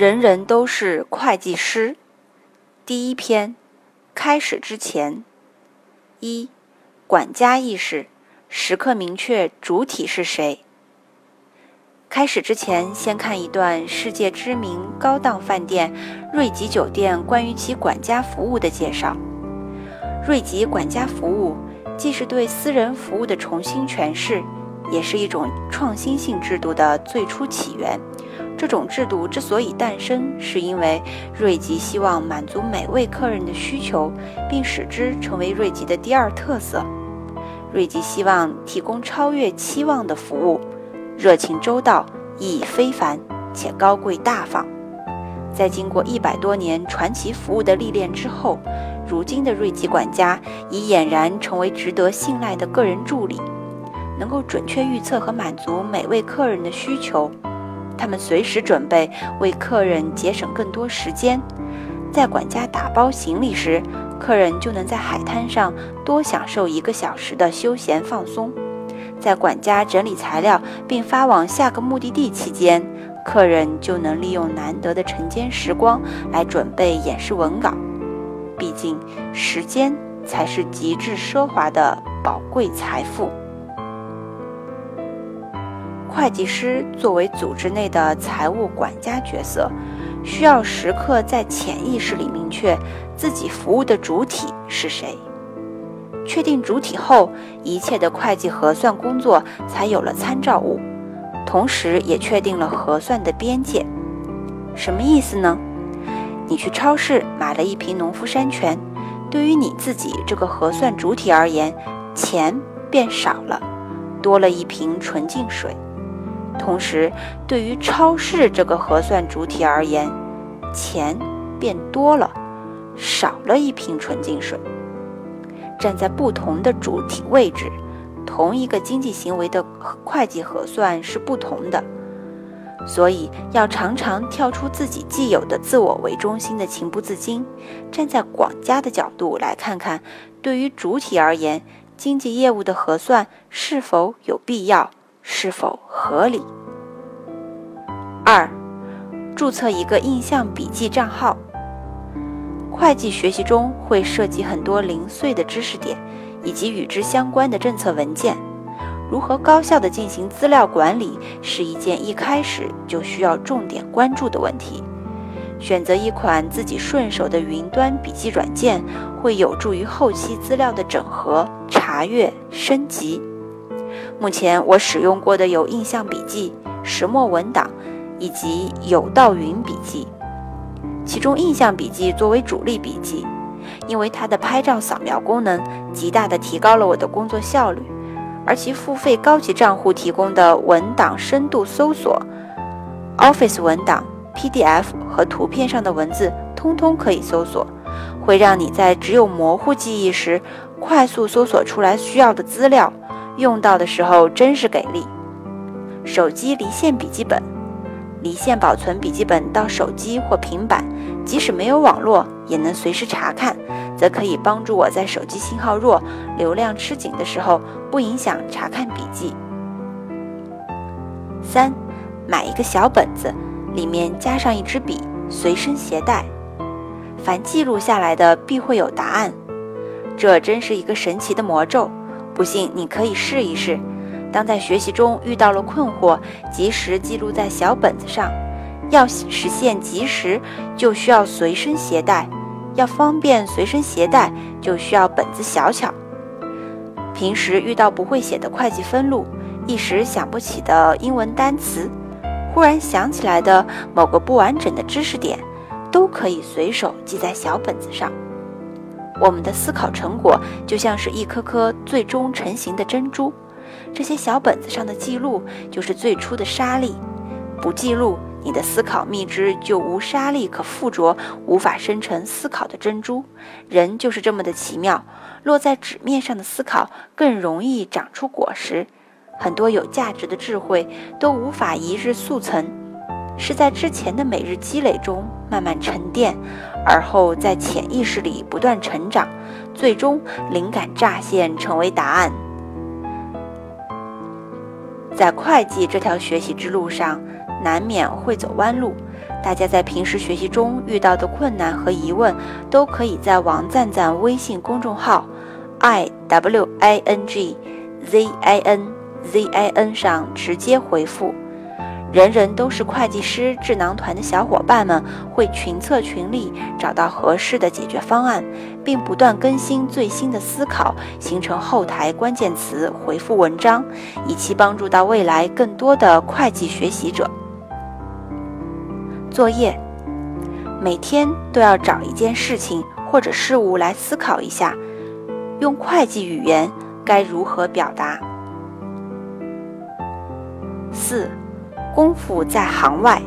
人人都是会计师。第一篇，开始之前，一，管家意识，时刻明确主体是谁。开始之前，先看一段世界知名高档饭店瑞吉酒店关于其管家服务的介绍。瑞吉管家服务既是对私人服务的重新诠释，也是一种创新性制度的最初起源。这种制度之所以诞生，是因为瑞吉希望满足每位客人的需求，并使之成为瑞吉的第二特色。瑞吉希望提供超越期望的服务，热情周到、意义非凡且高贵大方。在经过一百多年传奇服务的历练之后，如今的瑞吉管家已俨然成为值得信赖的个人助理，能够准确预测和满足每位客人的需求。他们随时准备为客人节省更多时间，在管家打包行李时，客人就能在海滩上多享受一个小时的休闲放松；在管家整理材料并发往下个目的地期间，客人就能利用难得的晨间时光来准备演示文稿。毕竟，时间才是极致奢华的宝贵财富。会计师作为组织内的财务管家角色，需要时刻在潜意识里明确自己服务的主体是谁。确定主体后，一切的会计核算工作才有了参照物，同时也确定了核算的边界。什么意思呢？你去超市买了一瓶农夫山泉，对于你自己这个核算主体而言，钱变少了，多了一瓶纯净水。同时，对于超市这个核算主体而言，钱变多了，少了一瓶纯净水。站在不同的主体位置，同一个经济行为的会计核算是不同的。所以，要常常跳出自己既有的自我为中心的情不自禁，站在管家的角度来看看，对于主体而言，经济业务的核算是否有必要。是否合理？二，注册一个印象笔记账号。会计学习中会涉及很多零碎的知识点，以及与之相关的政策文件。如何高效地进行资料管理，是一件一开始就需要重点关注的问题。选择一款自己顺手的云端笔记软件，会有助于后期资料的整合、查阅、升级。目前我使用过的有印象笔记、石墨文档以及有道云笔记。其中印象笔记作为主力笔记，因为它的拍照扫描功能极大的提高了我的工作效率，而其付费高级账户提供的文档深度搜索、Office 文档、PDF 和图片上的文字通通可以搜索，会让你在只有模糊记忆时快速搜索出来需要的资料。用到的时候真是给力。手机离线笔记本，离线保存笔记本到手机或平板，即使没有网络也能随时查看，则可以帮助我在手机信号弱、流量吃紧的时候不影响查看笔记。三，买一个小本子，里面加上一支笔，随身携带，凡记录下来的必会有答案。这真是一个神奇的魔咒。不信，你可以试一试。当在学习中遇到了困惑，及时记录在小本子上。要实现及时，就需要随身携带；要方便随身携带，就需要本子小巧。平时遇到不会写的会计分录，一时想不起的英文单词，忽然想起来的某个不完整的知识点，都可以随手记在小本子上。我们的思考成果就像是一颗颗最终成型的珍珠，这些小本子上的记录就是最初的沙粒。不记录，你的思考蜜汁就无沙粒可附着，无法生成思考的珍珠。人就是这么的奇妙，落在纸面上的思考更容易长出果实。很多有价值的智慧都无法一日速成，是在之前的每日积累中慢慢沉淀。而后在潜意识里不断成长，最终灵感乍现，成为答案。在会计这条学习之路上，难免会走弯路，大家在平时学习中遇到的困难和疑问，都可以在王赞赞微信公众号 i w i n g z i n z i n 上直接回复。人人都是会计师智囊团的小伙伴们会群策群力，找到合适的解决方案，并不断更新最新的思考，形成后台关键词回复文章，以期帮助到未来更多的会计学习者。作业，每天都要找一件事情或者事物来思考一下，用会计语言该如何表达。四。功夫在行外。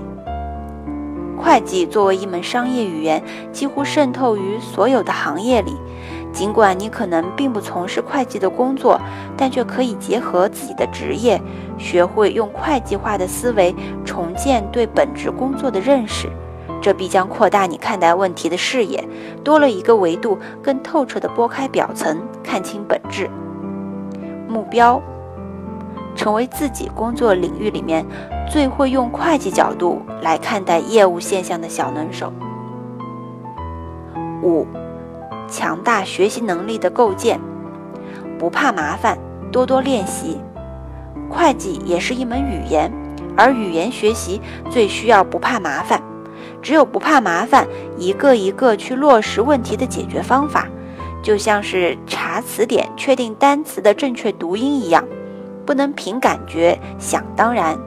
会计作为一门商业语言，几乎渗透于所有的行业里。尽管你可能并不从事会计的工作，但却可以结合自己的职业，学会用会计化的思维重建对本职工作的认识。这必将扩大你看待问题的视野，多了一个维度，更透彻地拨开表层，看清本质。目标。成为自己工作领域里面最会用会计角度来看待业务现象的小能手。五，强大学习能力的构建，不怕麻烦，多多练习。会计也是一门语言，而语言学习最需要不怕麻烦。只有不怕麻烦，一个一个去落实问题的解决方法，就像是查词典确定单词的正确读音一样。不能凭感觉想当然，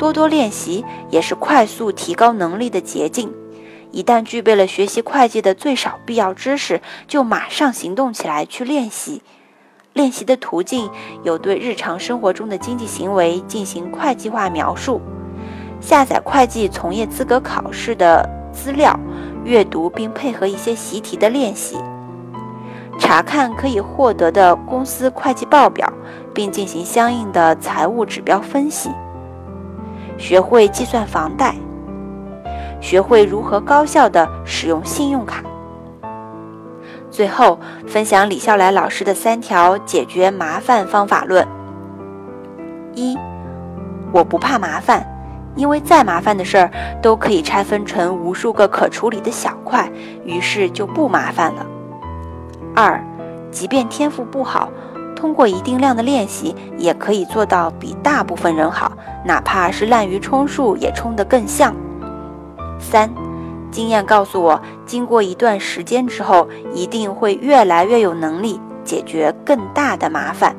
多多练习也是快速提高能力的捷径。一旦具备了学习会计的最少必要知识，就马上行动起来去练习。练习的途径有对日常生活中的经济行为进行会计化描述，下载会计从业资格考试的资料，阅读并配合一些习题的练习。查看可以获得的公司会计报表，并进行相应的财务指标分析。学会计算房贷，学会如何高效的使用信用卡。最后，分享李笑来老师的三条解决麻烦方法论：一，我不怕麻烦，因为再麻烦的事儿都可以拆分成无数个可处理的小块，于是就不麻烦了。二，即便天赋不好，通过一定量的练习，也可以做到比大部分人好，哪怕是滥竽充数，也充得更像。三，经验告诉我，经过一段时间之后，一定会越来越有能力解决更大的麻烦。